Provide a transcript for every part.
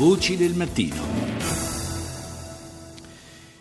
Voci del mattino.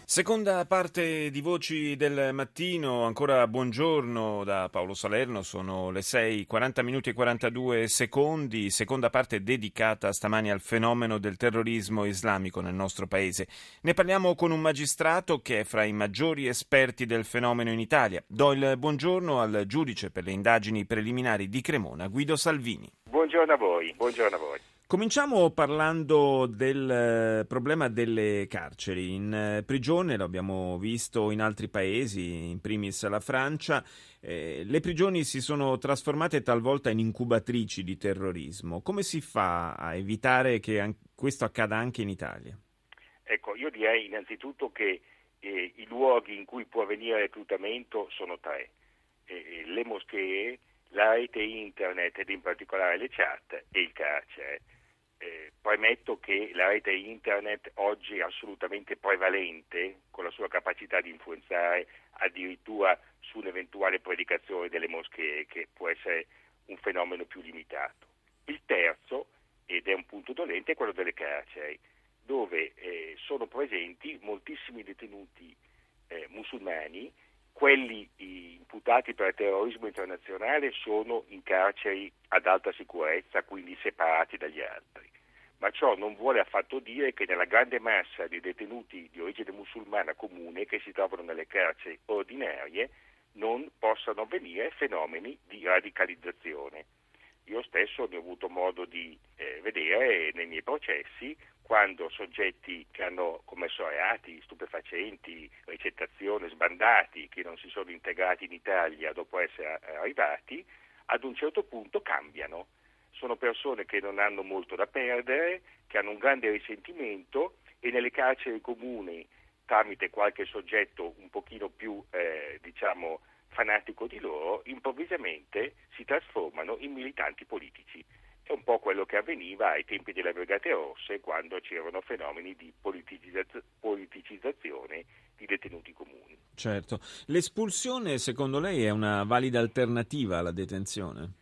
Seconda parte di Voci del Mattino, ancora buongiorno da Paolo Salerno, sono le 6, 40 minuti e 42 secondi, seconda parte dedicata stamani al fenomeno del terrorismo islamico nel nostro paese. Ne parliamo con un magistrato che è fra i maggiori esperti del fenomeno in Italia. Do il buongiorno al giudice per le indagini preliminari di Cremona, Guido Salvini. Buongiorno a voi, buongiorno a voi. Cominciamo parlando del eh, problema delle carceri. In eh, prigione, lo abbiamo visto in altri paesi, in primis la Francia, eh, le prigioni si sono trasformate talvolta in incubatrici di terrorismo. Come si fa a evitare che questo accada anche in Italia? Ecco, io direi innanzitutto che eh, i luoghi in cui può avvenire reclutamento sono tre. Eh, le moschee, la rete internet ed in particolare le chat e il carcere. Eh, premetto che la rete internet oggi è assolutamente prevalente con la sua capacità di influenzare addirittura sull'eventuale predicazione delle moschee che può essere un fenomeno più limitato. Il terzo, ed è un punto dolente, è quello delle carceri, dove eh, sono presenti moltissimi detenuti eh, musulmani quelli imputati per terrorismo internazionale sono in carceri ad alta sicurezza, quindi separati dagli altri. Ma ciò non vuole affatto dire che nella grande massa di detenuti di origine musulmana comune che si trovano nelle carceri ordinarie non possano avvenire fenomeni di radicalizzazione. Io stesso ne ho avuto modo di eh, vedere nei miei processi quando soggetti che hanno commesso reati, stupefacenti, ricettazione, sbandati, che non si sono integrati in Italia dopo essere arrivati, ad un certo punto cambiano. Sono persone che non hanno molto da perdere, che hanno un grande risentimento e nelle carceri comuni, tramite qualche soggetto un pochino più, eh, diciamo, fanatico di loro, improvvisamente si trasformano in militanti politici. È un po' quello che avveniva ai tempi delle Brigate Rosse quando c'erano fenomeni di politicizz- politicizzazione di detenuti comuni. Certo. L'espulsione secondo lei è una valida alternativa alla detenzione?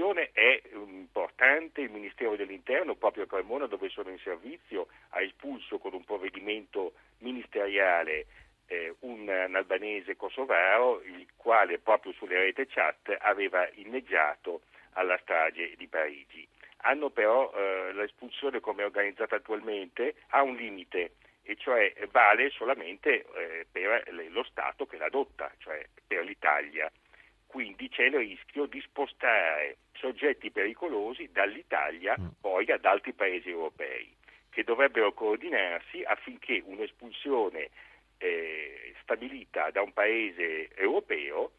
L'espulsione è importante, il Ministero dell'Interno, proprio a Cremona dove sono in servizio, ha espulso con un provvedimento ministeriale eh, un, un albanese kosovaro il quale proprio sulle rete chat aveva inneggiato alla strage di Parigi. Hanno però eh, l'espulsione come è organizzata attualmente ha un limite e cioè vale solamente eh, per lo Stato che l'adotta, cioè per l'Italia. Quindi c'è il rischio di spostare soggetti pericolosi dall'Italia mm. poi ad altri paesi europei che dovrebbero coordinarsi affinché un'espulsione eh, stabilita da un paese europeo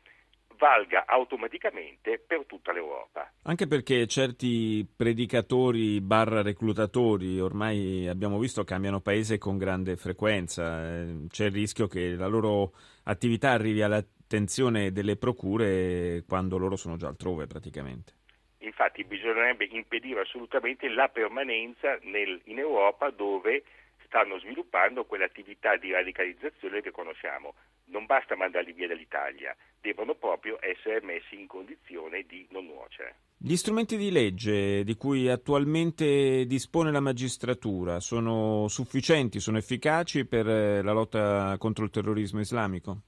valga automaticamente per tutta l'Europa. Anche perché certi predicatori barra reclutatori ormai abbiamo visto cambiano paese con grande frequenza, eh, c'è il rischio che la loro attività arrivi all'attenzione delle procure quando loro sono già altrove praticamente. Infatti bisognerebbe impedire assolutamente la permanenza nel, in Europa dove stanno sviluppando quell'attività di radicalizzazione che conosciamo. Non basta mandarli via dall'Italia, devono proprio essere messi in condizione di non nuocere. Gli strumenti di legge di cui attualmente dispone la magistratura sono sufficienti, sono efficaci per la lotta contro il terrorismo islamico?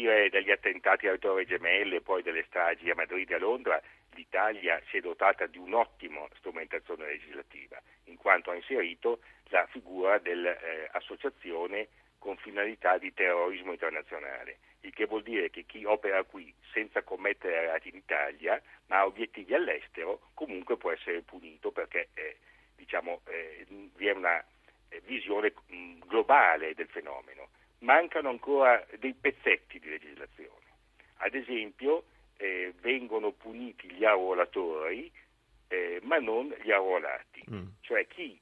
Partire dagli attentati alle Torre Gemelle e poi delle stragi a Madrid e a Londra, l'Italia si è dotata di un'ottima strumentazione legislativa, in quanto ha inserito la figura dell'associazione con finalità di terrorismo internazionale, il che vuol dire che chi opera qui senza commettere reati in Italia, ma ha obiettivi all'estero, comunque può essere punito perché eh, diciamo, eh, vi è una eh, visione mm, globale del fenomeno. Mancano ancora dei pezzetti di legislazione. Ad esempio, eh, vengono puniti gli arruolatori, eh, ma non gli arruolati, mm. cioè chi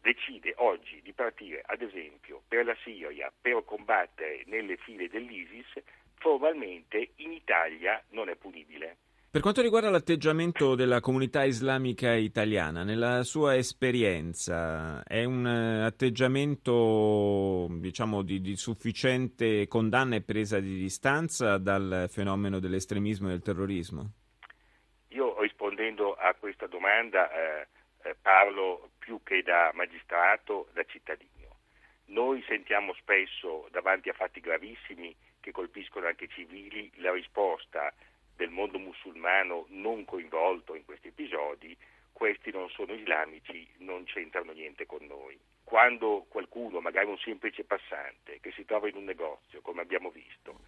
decide oggi di partire, ad esempio, per la Siria per combattere nelle file dell'ISIS, formalmente in Italia non è punibile. Per quanto riguarda l'atteggiamento della comunità islamica italiana, nella sua esperienza, è un eh, atteggiamento diciamo, di, di, sufficiente condanna e presa di distanza dal fenomeno dell'estremismo e del terrorismo? Io rispondendo a questa domanda eh, eh, parlo più che da magistrato, da cittadino. Noi sentiamo spesso davanti a fatti gravissimi che colpiscono anche i civili la risposta del mondo musulmano non coinvolto in questi episodi, questi non sono islamici, non c'entrano niente con noi. Quando qualcuno, magari un semplice passante, che si trova in un negozio, come abbiamo visto,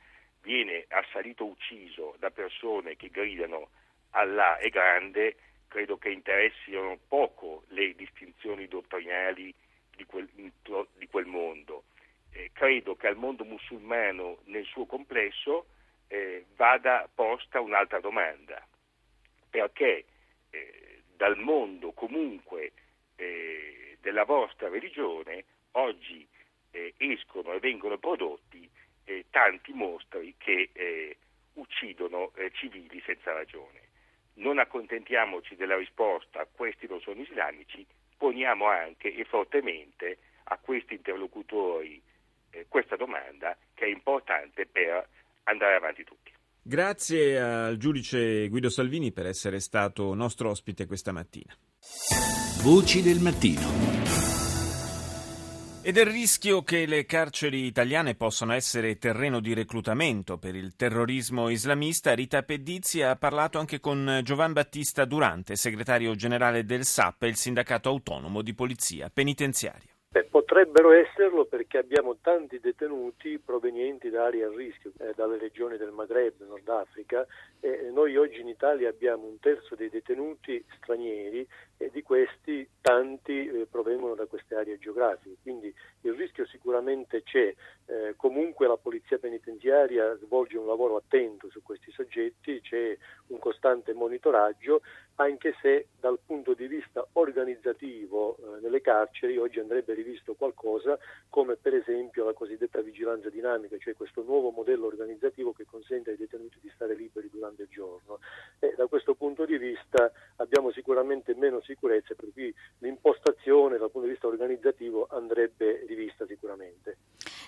viene assalito o ucciso da persone che gridano Allah è grande, credo che interessino poco le distinzioni dottrinali di quel, di quel mondo. Eh, credo che al mondo musulmano nel suo complesso eh, vada posta un'altra domanda, perché eh, dal mondo comunque eh, della vostra religione oggi eh, escono e vengono prodotti eh, tanti mostri che uccidono civili senza ragione. Non accontentiamoci della risposta questi non sono islamici, poniamo anche e fortemente a questi interlocutori eh, questa domanda che è importante per andare avanti tutti. Grazie al giudice Guido Salvini per essere stato nostro ospite questa mattina. Voci del mattino. E del rischio che le carceri italiane possano essere terreno di reclutamento per il terrorismo islamista, Rita Pedizzi ha parlato anche con Giovan Battista Durante, segretario generale del SAP, il sindacato autonomo di polizia penitenziaria. Beh, potrebbero esserlo perché abbiamo tanti detenuti provenienti da aree a rischio, eh, dalle regioni del Maghreb, Nord Africa, e noi oggi in Italia abbiamo un terzo dei detenuti stranieri e di questi tanti eh, provengono da queste aree geografiche, quindi il rischio sicuramente c'è, eh, comunque la polizia penitenziaria svolge un lavoro attento su questi soggetti, c'è un costante monitoraggio, anche se dal punto di vista organizzativo eh, nelle carceri oggi andrebbe rivisto qualcosa come per esempio la cosiddetta vigilanza dinamica, cioè questo nuovo modello organizzativo che consente ai detenuti di stare liberi durante il giorno. E da questo punto di vista abbiamo sicuramente meno sicurezza, per cui l'impostazione dal punto di vista organizzativo andrebbe rivista sicuramente.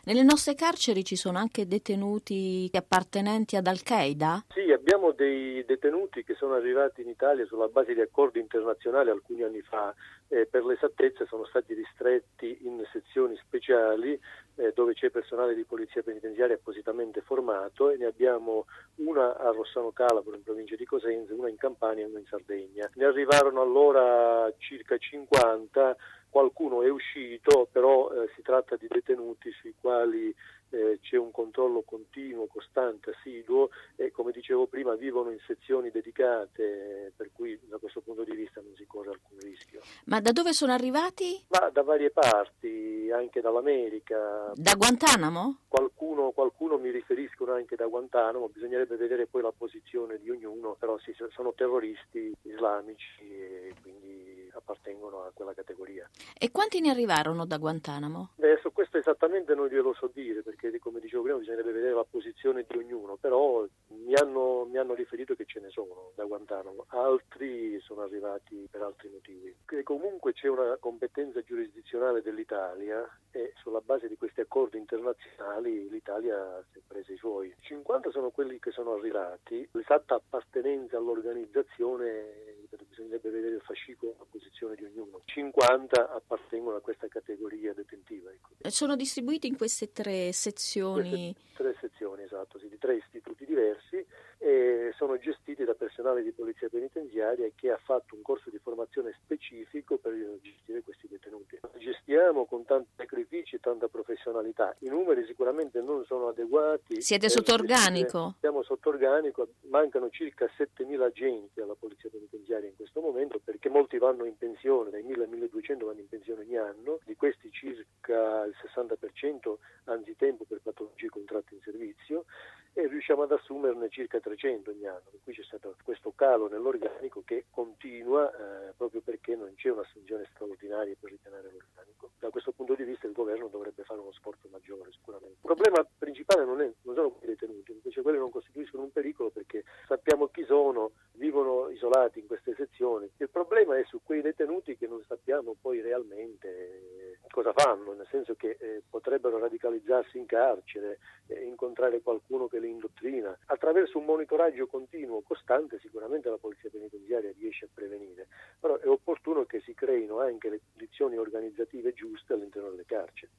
Nelle nostre carceri ci sono anche detenuti appartenenti ad Al-Qaeda? Sì, abbiamo dei detenuti che sono arrivati in Italia sulla base di accordi internazionali alcuni anni fa. Eh, per l'esattezza sono stati ristretti in sezioni speciali eh, dove c'è personale di polizia penitenziaria appositamente formato e ne abbiamo una a Rossano Calabro in provincia di Cosenza, una in Campania e una in Sardegna. Ne arrivarono allora circa 50 qualcuno è uscito, però eh, si tratta di detenuti sui quali eh, c'è un controllo continuo, costante, assiduo e come dicevo prima vivono in sezioni dedicate, per cui da questo punto di vista non si corre alcun rischio. Ma da dove sono arrivati? Ma da varie parti, anche dall'America. Da Guantanamo? Qualcuno, qualcuno mi riferiscono anche da Guantanamo, bisognerebbe vedere poi la posizione di ognuno, però sì, sono terroristi islamici e quindi appartengono a quella categoria. E quanti ne arrivarono da Guantanamo? Beh, su questo esattamente non glielo so dire, perché come dicevo prima bisognerebbe vedere la posizione di ognuno, però mi hanno, mi hanno riferito che ce ne sono da Guantanamo, altri sono arrivati per altri motivi. E comunque c'è una competenza giurisdizionale dell'Italia e sulla base di questi accordi internazionali l'Italia si è presa i suoi. 50 sono quelli che sono arrivati, l'esatta appartenenza all'organizzazione bisognerebbe vedere il fascicolo a posizione di ognuno. 50 appartengono a questa categoria detentiva. Ecco. Sono distribuiti in queste tre sezioni? Queste tre sezioni, esatto, sì, di tre istituti diversi e sono gestiti da personale di polizia penitenziaria che ha fatto un corso di formazione specifico per gestire questi detenuti. Gestiamo con tanti sacrifici e tanta professionalità. I numeri sicuramente non sono adeguati. Siete sotto organico? Siamo sotto organico, mancano circa 7.000 agenti alla polizia penitenziaria in questo momento perché molti vanno in pensione, dai 1.000 ai 1.200 vanno in pensione ogni anno, di questi circa il 60% anzitempo per patologie contratte in servizio e riusciamo ad assumerne circa 300 ogni anno. Per cui c'è stato questo calo nell'organico che continua eh, proprio perché non c'è un'assunzione straordinaria per ritenere l'organico. Da questo punto di vista il governo dovrebbe fare uno sforzo maggiore sicuramente. Il problema principale non, è, non sono quelli detenuti, invece quelli non costituiscono un pericolo perché sappiamo chi sono, vivono isolati in queste sezioni. Il problema è su quei detenuti che non sappiamo poi realmente cosa fanno, nel senso che eh, potrebbero radicalizzarsi in carcere, eh, incontrare qualcuno che li indottrina. Attraverso un monitoraggio continuo, costante, sicuramente la polizia penitenziaria riesce a prevenire, però è opportuno che si creino anche le condizioni organizzative giuste all'interno delle carceri.